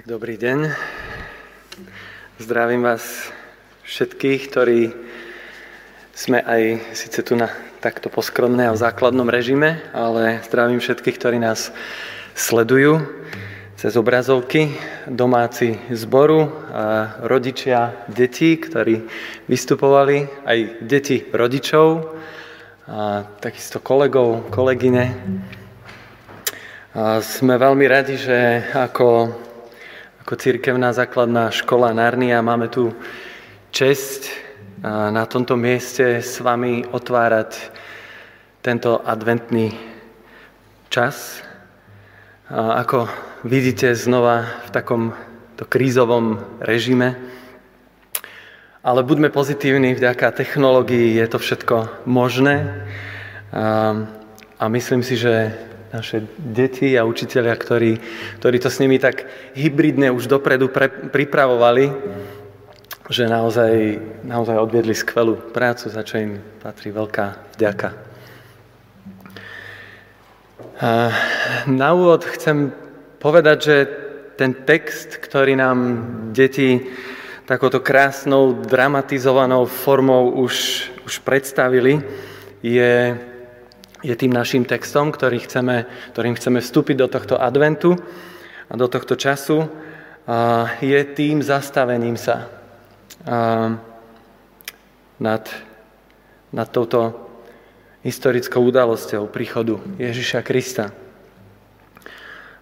Tak dobrý deň. Zdravím vás všetkých, ktorí sme aj síce tu na takto poskromné a v základnom režime, ale zdravím všetkých, ktorí nás sledujú cez obrazovky, domáci zboru, a rodičia detí, ktorí vystupovali, aj deti rodičov, a takisto kolegov, kolegyne. A sme veľmi radi, že ako, ako církevná základná škola Narnia máme tu čest na tomto mieste s vami otvárať tento adventný čas. Ako vidíte znova v takom to krízovom režime. Ale buďme pozitívni, vďaka technológii je to všetko možné. A myslím si, že naše deti a učiteľia, ktorí, ktorí to s nimi tak hybridne už dopredu pre, pripravovali, že naozaj, naozaj odviedli skvelú prácu, za čo im patrí veľká vďaka. Na úvod chcem povedať, že ten text, ktorý nám deti takouto krásnou, dramatizovanou formou už, už predstavili, je, je tým našim textom, ktorý chceme, ktorým chceme vstúpiť do tohto adventu a do tohto času. Je tým zastavením sa nad, nad touto historickou udalosťou príchodu Ježiša Krista.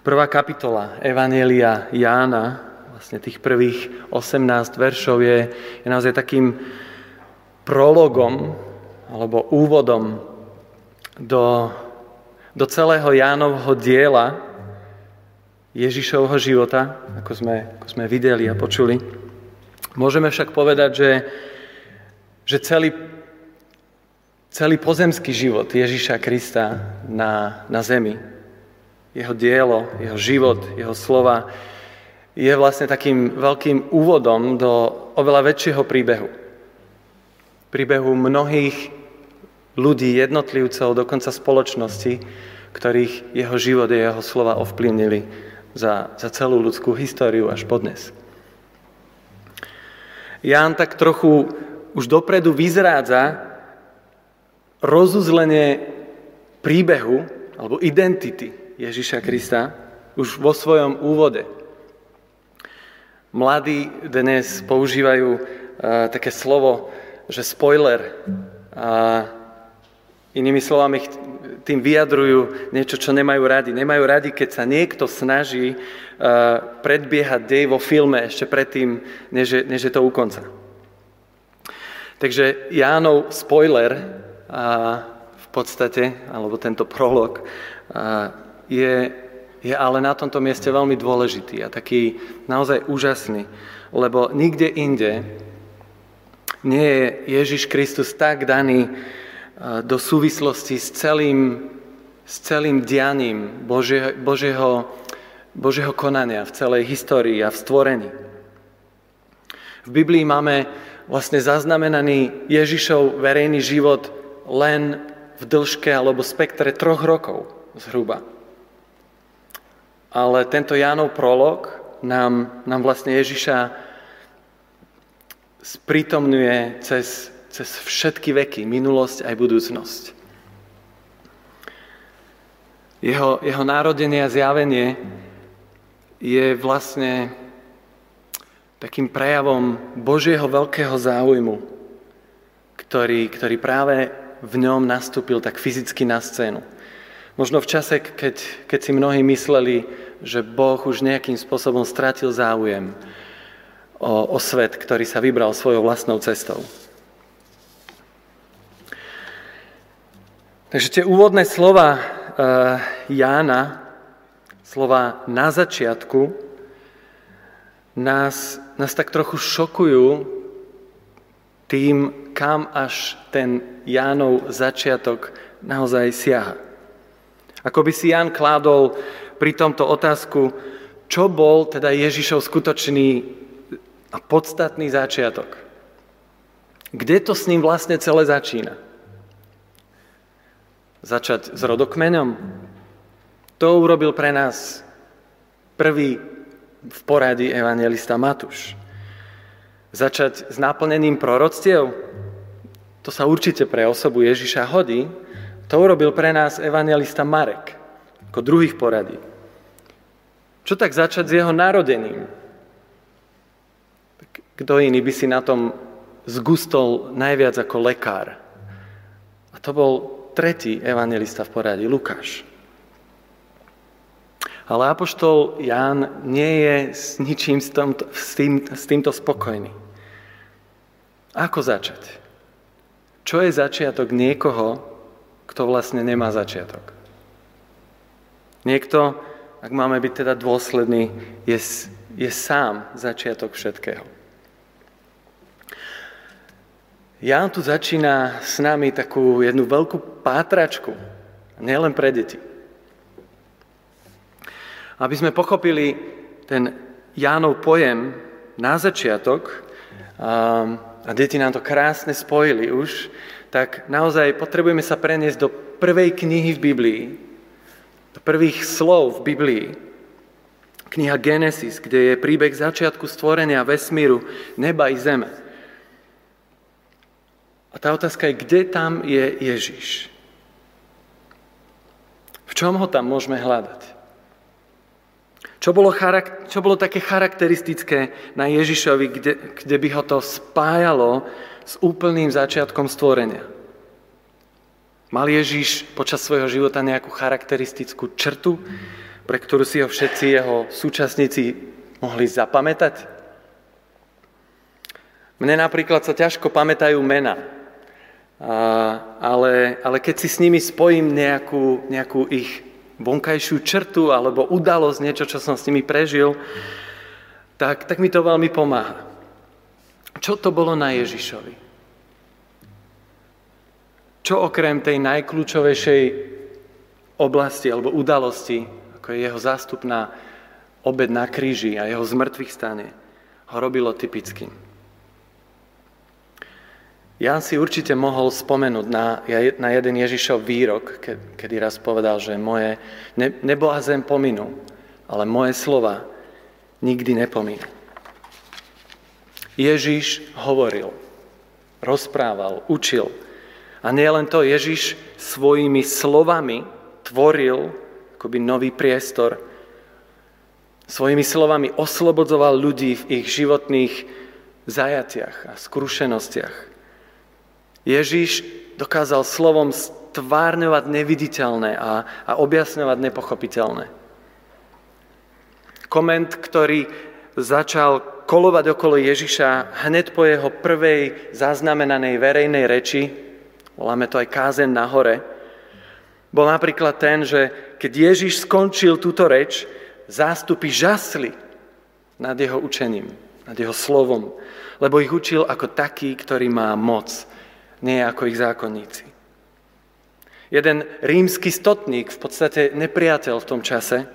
Prvá kapitola Evanielia Jána, vlastne tých prvých 18 veršov je, je naozaj takým prologom alebo úvodom do, do celého Jánovho diela Ježišovho života, ako sme, ako sme videli a počuli. Môžeme však povedať, že, že celý, celý pozemský život Ježiša Krista na, na zemi jeho dielo, jeho život, jeho slova je vlastne takým veľkým úvodom do oveľa väčšieho príbehu. Príbehu mnohých ľudí, jednotlivcov, dokonca spoločnosti, ktorých jeho život a jeho slova ovplyvnili za, za celú ľudskú históriu až podnes. Ján tak trochu už dopredu vyzrádza rozuzlenie príbehu alebo identity Ježiša Krista už vo svojom úvode. Mladí dnes používajú uh, také slovo, že spoiler. A inými slovami tým vyjadrujú niečo, čo nemajú radi. Nemajú radi, keď sa niekto snaží uh, predbiehať dej vo filme ešte predtým, než je, než je to u konca. Takže Jánov spoiler uh, v podstate, alebo tento prolog, je, je ale na tomto mieste veľmi dôležitý a taký naozaj úžasný, lebo nikde inde nie je Ježiš Kristus tak daný e, do súvislosti s celým, s celým dianím Božie, Božieho, Božieho konania v celej histórii a v stvorení. V Biblii máme vlastne zaznamenaný Ježišov verejný život len v dĺžke alebo spektre troch rokov zhruba. Ale tento Jánov prolog nám, nám vlastne Ježiša sprítomňuje cez, cez všetky veky, minulosť aj budúcnosť. Jeho, jeho národenie a zjavenie je vlastne takým prejavom Božieho veľkého záujmu, ktorý, ktorý práve v ňom nastúpil tak fyzicky na scénu. Možno v čase, keď, keď si mnohí mysleli, že Boh už nejakým spôsobom stratil záujem o, o svet, ktorý sa vybral svojou vlastnou cestou. Takže tie úvodné slova e, Jána, slova na začiatku, nás, nás tak trochu šokujú tým, kam až ten Jánov začiatok naozaj siaha. Ako by si Jan kládol pri tomto otázku, čo bol teda Ježišov skutočný a podstatný začiatok. Kde to s ním vlastne celé začína? Začať s rodokmeňom? To urobil pre nás prvý v poradí evangelista Matúš. Začať s naplnením proroctiev? To sa určite pre osobu Ježiša hodí. To urobil pre nás evangelista Marek, ako druhých poradí. Čo tak začať s jeho narodením? Kto iný by si na tom zgustol najviac ako lekár? A to bol tretí evangelista v poradí, Lukáš. Ale apoštol Ján nie je s ničím s, tomto, s, tým, s týmto spokojný. Ako začať? Čo je začiatok niekoho, kto vlastne nemá začiatok? Niekto, ak máme byť teda dôsledný, je, je sám začiatok všetkého. Ján tu začína s nami takú jednu veľkú pátračku, nielen pre deti. Aby sme pochopili ten Jánov pojem na začiatok, a, a deti nám to krásne spojili už, tak naozaj potrebujeme sa preniesť do prvej knihy v Biblii, do prvých slov v Biblii. Kniha Genesis, kde je príbeh začiatku stvorenia vesmíru, neba i zeme. A tá otázka je, kde tam je Ježiš? V čom ho tam môžeme hľadať? Čo bolo, charak- čo bolo také charakteristické na Ježišovi, kde, kde by ho to spájalo s úplným začiatkom stvorenia? Mal Ježiš počas svojho života nejakú charakteristickú črtu, pre ktorú si ho všetci jeho súčasníci mohli zapamätať? Mne napríklad sa ťažko pamätajú mena ale, ale keď si s nimi spojím nejakú, nejakú ich vonkajšiu črtu alebo udalosť, niečo, čo som s nimi prežil, tak, tak mi to veľmi pomáha. Čo to bolo na Ježišovi? Čo okrem tej najkľúčovejšej oblasti alebo udalosti, ako je jeho zástupná obed na kríži a jeho zmrtvých stane, ho robilo typickým? Jan si určite mohol spomenúť na, na jeden Ježišov výrok, kedy raz povedal, že moje nebo a zem pominú, ale moje slova nikdy nepomínú. Ježiš hovoril, rozprával, učil. A nie len to, Ježiš svojimi slovami tvoril akoby nový priestor. Svojimi slovami oslobodzoval ľudí v ich životných zajatiach a skrušenostiach. Ježíš dokázal slovom stvárňovať neviditeľné a, a objasňovať nepochopiteľné. Koment, ktorý začal kolovať okolo Ježiša hneď po jeho prvej zaznamenanej verejnej reči, voláme to aj kázen na hore, bol napríklad ten, že keď Ježiš skončil túto reč, zástupy žasli nad jeho učením, nad jeho slovom, lebo ich učil ako taký, ktorý má moc nie ako ich zákonníci. Jeden rímsky stotník, v podstate nepriateľ v tom čase,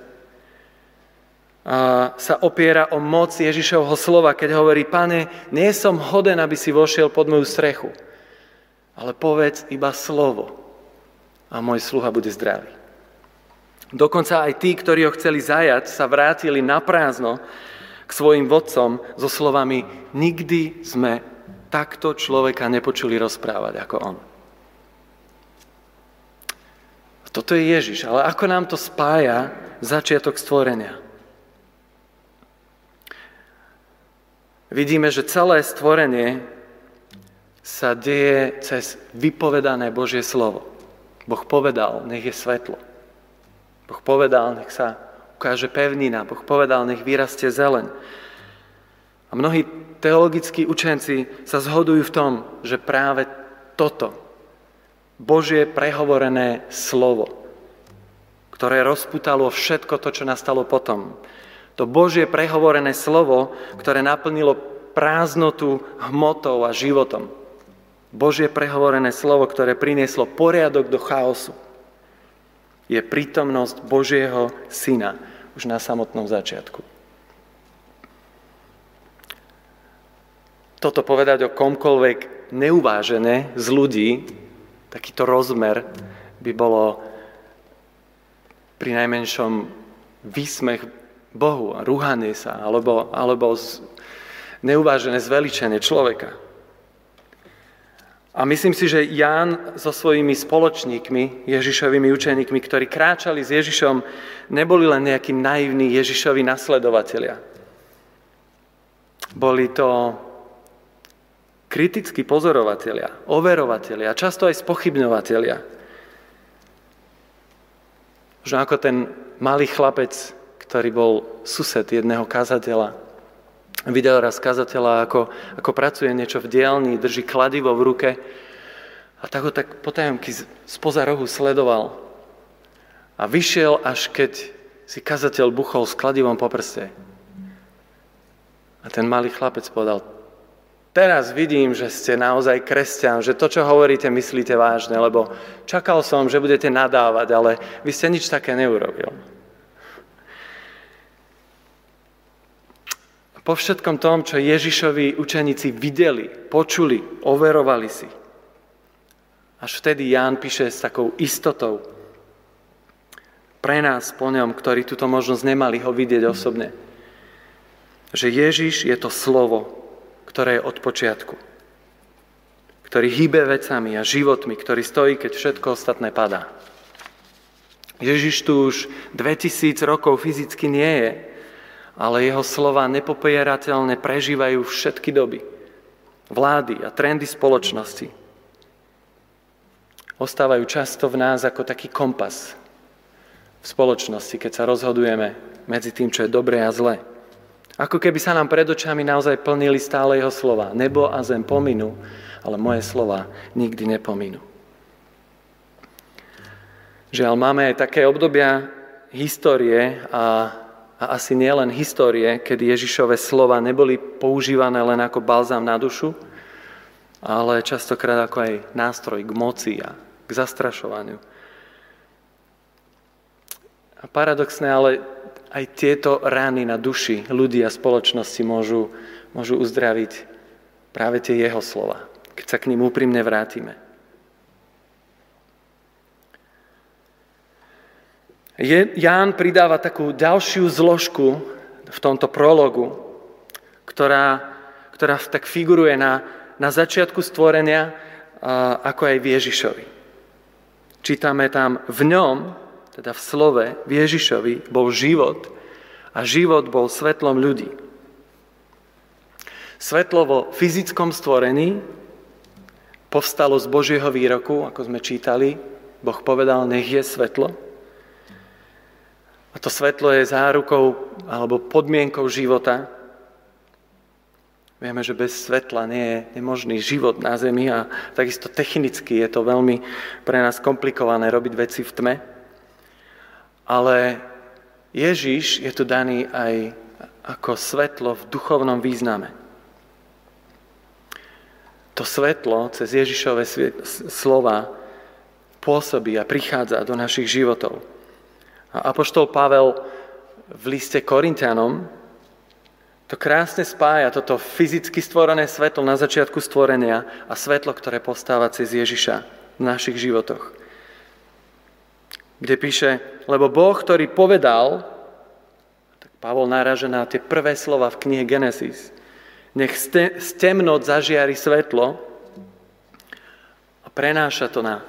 sa opiera o moc Ježišovho slova, keď hovorí, pane, nie som hoden, aby si vošiel pod moju strechu, ale povedz iba slovo a môj sluha bude zdravý. Dokonca aj tí, ktorí ho chceli zajať, sa vrátili na prázdno k svojim vodcom so slovami nikdy sme takto človeka nepočuli rozprávať ako on. Toto je Ježiš, ale ako nám to spája začiatok stvorenia? Vidíme, že celé stvorenie sa deje cez vypovedané Božie slovo. Boh povedal, nech je svetlo. Boh povedal, nech sa ukáže pevnina. Boh povedal, nech vyrastie zeleň. A mnohí teologickí učenci sa zhodujú v tom, že práve toto, Božie prehovorené slovo, ktoré rozputalo všetko to, čo nastalo potom, to Božie prehovorené slovo, ktoré naplnilo prázdnotu hmotou a životom. Božie prehovorené slovo, ktoré prinieslo poriadok do chaosu, je prítomnosť Božieho Syna už na samotnom začiatku. Toto povedať o komkoľvek neuvážené z ľudí, takýto rozmer by bolo pri najmenšom výsmech Bohu a rúhanie sa, alebo, alebo neuvážené zveličenie človeka. A myslím si, že Ján so svojimi spoločníkmi, Ježišovými učeníkmi, ktorí kráčali s Ježišom, neboli len nejakí naivní Ježišovi nasledovatelia. Boli to kritickí pozorovatelia, overovatelia, často aj spochybňovatelia. Možno ako ten malý chlapec, ktorý bol sused jedného kazateľa, videl raz kazateľa, ako, ako pracuje niečo v dielni, drží kladivo v ruke a tak ho tak potajomky spoza rohu sledoval. A vyšiel, až keď si kazateľ buchol s kladivom po prste. A ten malý chlapec povedal, teraz vidím, že ste naozaj kresťan, že to, čo hovoríte, myslíte vážne, lebo čakal som, že budete nadávať, ale vy ste nič také neurobil. Po všetkom tom, čo Ježišovi učeníci videli, počuli, overovali si. Až vtedy Ján píše s takou istotou pre nás po ňom, ktorí túto možnosť nemali ho vidieť osobne, že Ježiš je to slovo, ktoré je od počiatku, ktorý hýbe vecami a životmi, ktorý stojí, keď všetko ostatné padá. Ježiš tu už 2000 rokov fyzicky nie je, ale jeho slova nepopierateľne prežívajú všetky doby, vlády a trendy spoločnosti. Ostávajú často v nás ako taký kompas v spoločnosti, keď sa rozhodujeme medzi tým, čo je dobré a zlé. Ako keby sa nám pred očami naozaj plnili stále jeho slova. Nebo a zem pominú, ale moje slova nikdy nepominú. Žiaľ, máme aj také obdobia histórie a a asi nielen histórie, kedy Ježišove slova neboli používané len ako balzám na dušu, ale častokrát ako aj nástroj k moci a k zastrašovaniu. A paradoxné, ale aj tieto rány na duši ľudí a spoločnosti môžu, môžu uzdraviť práve tie jeho slova, keď sa k ním úprimne vrátime. Ján pridáva takú ďalšiu zložku v tomto prologu, ktorá, ktorá tak figuruje na, na začiatku stvorenia, ako aj v Ježišovi. Čítame tam, v ňom, teda v slove, v Ježišovi, bol život a život bol svetlom ľudí. Svetlo vo fyzickom stvorení povstalo z Božieho výroku, ako sme čítali. Boh povedal, nech je svetlo. A to svetlo je zárukou alebo podmienkou života. Vieme, že bez svetla nie je nemožný život na Zemi a takisto technicky je to veľmi pre nás komplikované robiť veci v tme. Ale Ježiš je tu daný aj ako svetlo v duchovnom význame. To svetlo cez Ježišove slova pôsobí a prichádza do našich životov. A Apoštol Pavel v liste Korintianom to krásne spája toto fyzicky stvorené svetlo na začiatku stvorenia a svetlo, ktoré postáva cez Ježiša v našich životoch. Kde píše, lebo Boh, ktorý povedal, tak Pavol náraža na tie prvé slova v knihe Genesis, nech z temnot zažiari svetlo a prenáša to na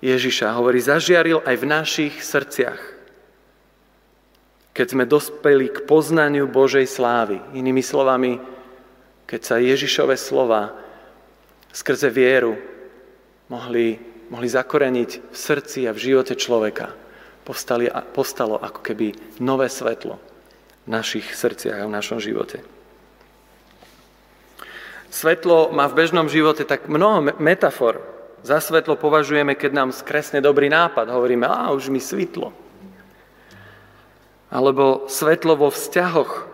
Ježiša. Hovorí, zažiaril aj v našich srdciach keď sme dospeli k poznaniu Božej slávy. Inými slovami, keď sa Ježišove slova skrze vieru mohli, mohli zakoreniť v srdci a v živote človeka, postali, postalo ako keby nové svetlo v našich srdciach a v našom živote. Svetlo má v bežnom živote tak mnoho metafor. Za svetlo považujeme, keď nám skresne dobrý nápad. Hovoríme, a už mi svitlo. Alebo svetlo vo vzťahoch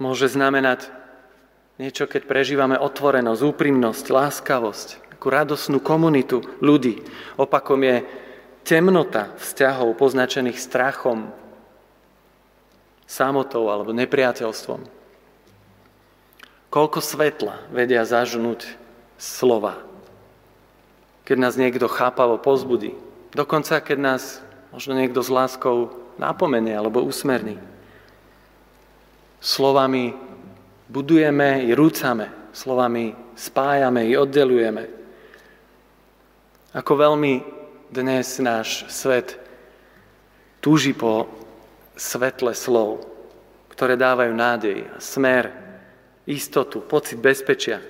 môže znamenať niečo, keď prežívame otvorenosť, úprimnosť, láskavosť, takú radosnú komunitu ľudí. Opakom je temnota vzťahov poznačených strachom, samotou alebo nepriateľstvom. Koľko svetla vedia zažnúť slova, keď nás niekto chápavo pozbudí. Dokonca, keď nás možno niekto s láskou napomenie alebo usmerní. Slovami budujeme i rúcame, slovami spájame i oddelujeme. Ako veľmi dnes náš svet túži po svetle slov, ktoré dávajú nádej smer, istotu, pocit bezpečia.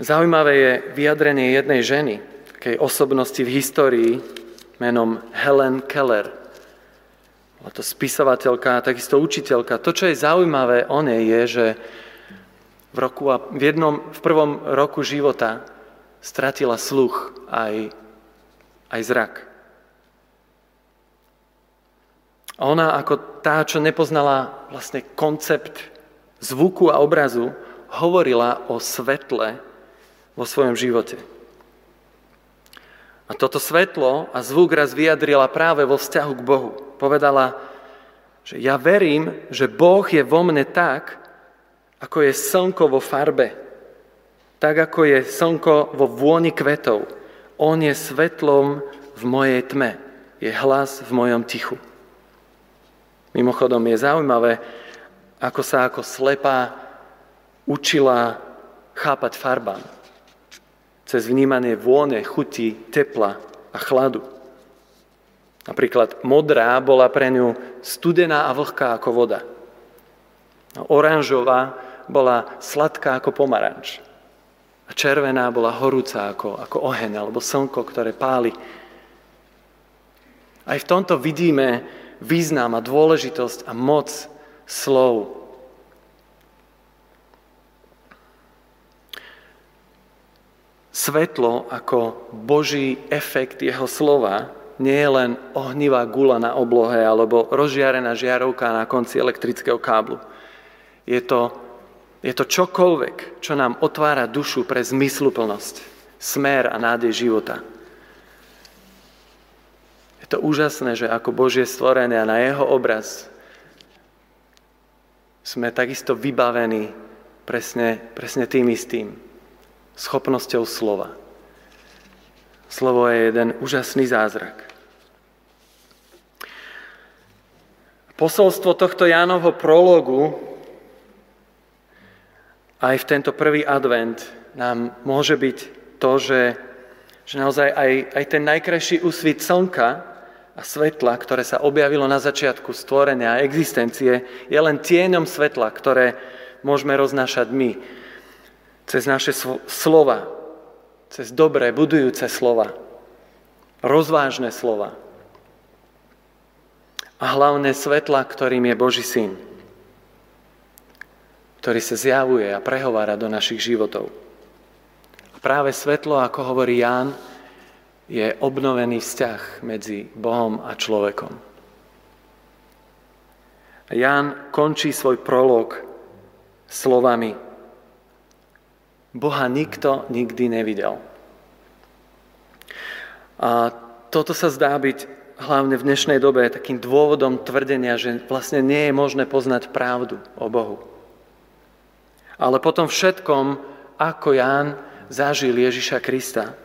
Zaujímavé je vyjadrenie jednej ženy, takej osobnosti v histórii menom Helen Keller. Bola to spisovateľka a takisto učiteľka. To, čo je zaujímavé o nej, je, že v, roku a v, jednom, v prvom roku života stratila sluch aj, aj zrak. Ona ako tá, čo nepoznala vlastne koncept zvuku a obrazu, hovorila o svetle, vo svojom živote. A toto svetlo a zvuk raz vyjadrila práve vo vzťahu k Bohu. Povedala, že ja verím, že Boh je vo mne tak, ako je slnko vo farbe, tak ako je slnko vo vôni kvetov. On je svetlom v mojej tme, je hlas v mojom tichu. Mimochodom je zaujímavé, ako sa ako slepá učila chápať farbám cez vnímanie vône, chuti, tepla a chladu. Napríklad modrá bola pre ňu studená a vlhká ako voda. Oranžová bola sladká ako pomaranč. A červená bola horúca ako, ako oheň alebo slnko, ktoré páli. Aj v tomto vidíme význam a dôležitosť a moc slov Svetlo ako Boží efekt jeho slova nie je len ohnivá gula na oblohe alebo rozžiarená žiarovka na konci elektrického káblu. Je to, je to čokoľvek, čo nám otvára dušu pre zmysluplnosť, smer a nádej života. Je to úžasné, že ako Božie stvorené a na jeho obraz sme takisto vybavení presne, presne tým istým schopnosťou slova. Slovo je jeden úžasný zázrak. Posolstvo tohto Jánovho prologu aj v tento prvý advent nám môže byť to, že, že naozaj aj, aj ten najkrajší úsvit slnka a svetla, ktoré sa objavilo na začiatku stvorenia a existencie, je len tieňom svetla, ktoré môžeme roznášať my cez naše slova, cez dobré, budujúce slova, rozvážne slova a hlavné svetla, ktorým je Boží syn, ktorý sa zjavuje a prehovára do našich životov. A práve svetlo, ako hovorí Ján, je obnovený vzťah medzi Bohom a človekom. A Ján končí svoj prolog slovami Boha nikto nikdy nevidel. A toto sa zdá byť hlavne v dnešnej dobe takým dôvodom tvrdenia, že vlastne nie je možné poznať pravdu o Bohu. Ale potom všetkom, ako Ján zažil Ježiša Krista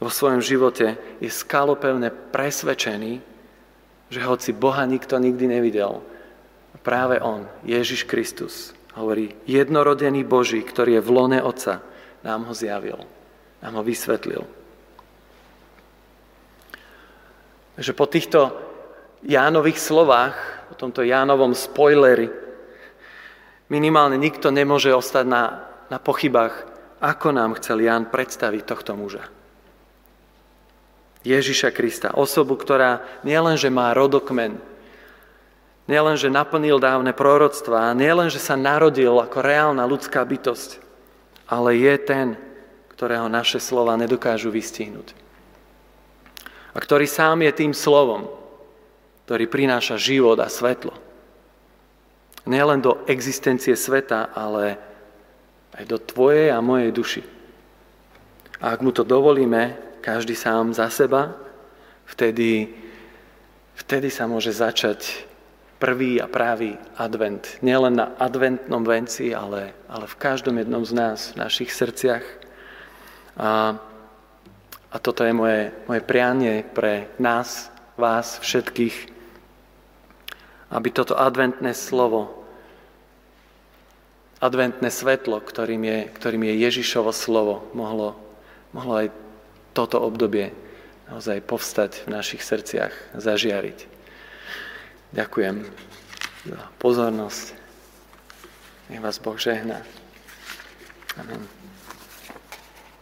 vo svojom živote, je skalopevne presvedčený, že hoci Boha nikto nikdy nevidel, práve On, Ježiš Kristus, Hovorí, jednorodený Boží, ktorý je v lone Otca, nám ho zjavil, nám ho vysvetlil. Takže po týchto Jánových slovách, po tomto Jánovom spoileri, minimálne nikto nemôže ostať na, na pochybách, ako nám chcel Ján predstaviť tohto muža. Ježiša Krista, osobu, ktorá nielenže má rodokmen, Nielen, že naplnil dávne proroctvá, nielen, že sa narodil ako reálna ľudská bytosť, ale je ten, ktorého naše slova nedokážu vystihnúť. A ktorý sám je tým slovom, ktorý prináša život a svetlo. Nielen do existencie sveta, ale aj do tvojej a mojej duši. A ak mu to dovolíme, každý sám za seba, vtedy, vtedy sa môže začať prvý a právý advent. Nielen na adventnom venci, ale, ale v každom jednom z nás, v našich srdciach. A, a toto je moje, moje prianie pre nás, vás všetkých aby toto adventné slovo, adventné svetlo, ktorým je, ktorým je Ježišovo slovo, mohlo, mohlo aj toto obdobie naozaj povstať v našich srdciach, zažiariť. Ďakujem za pozornosť. Nech vás Boh žehná. Amen.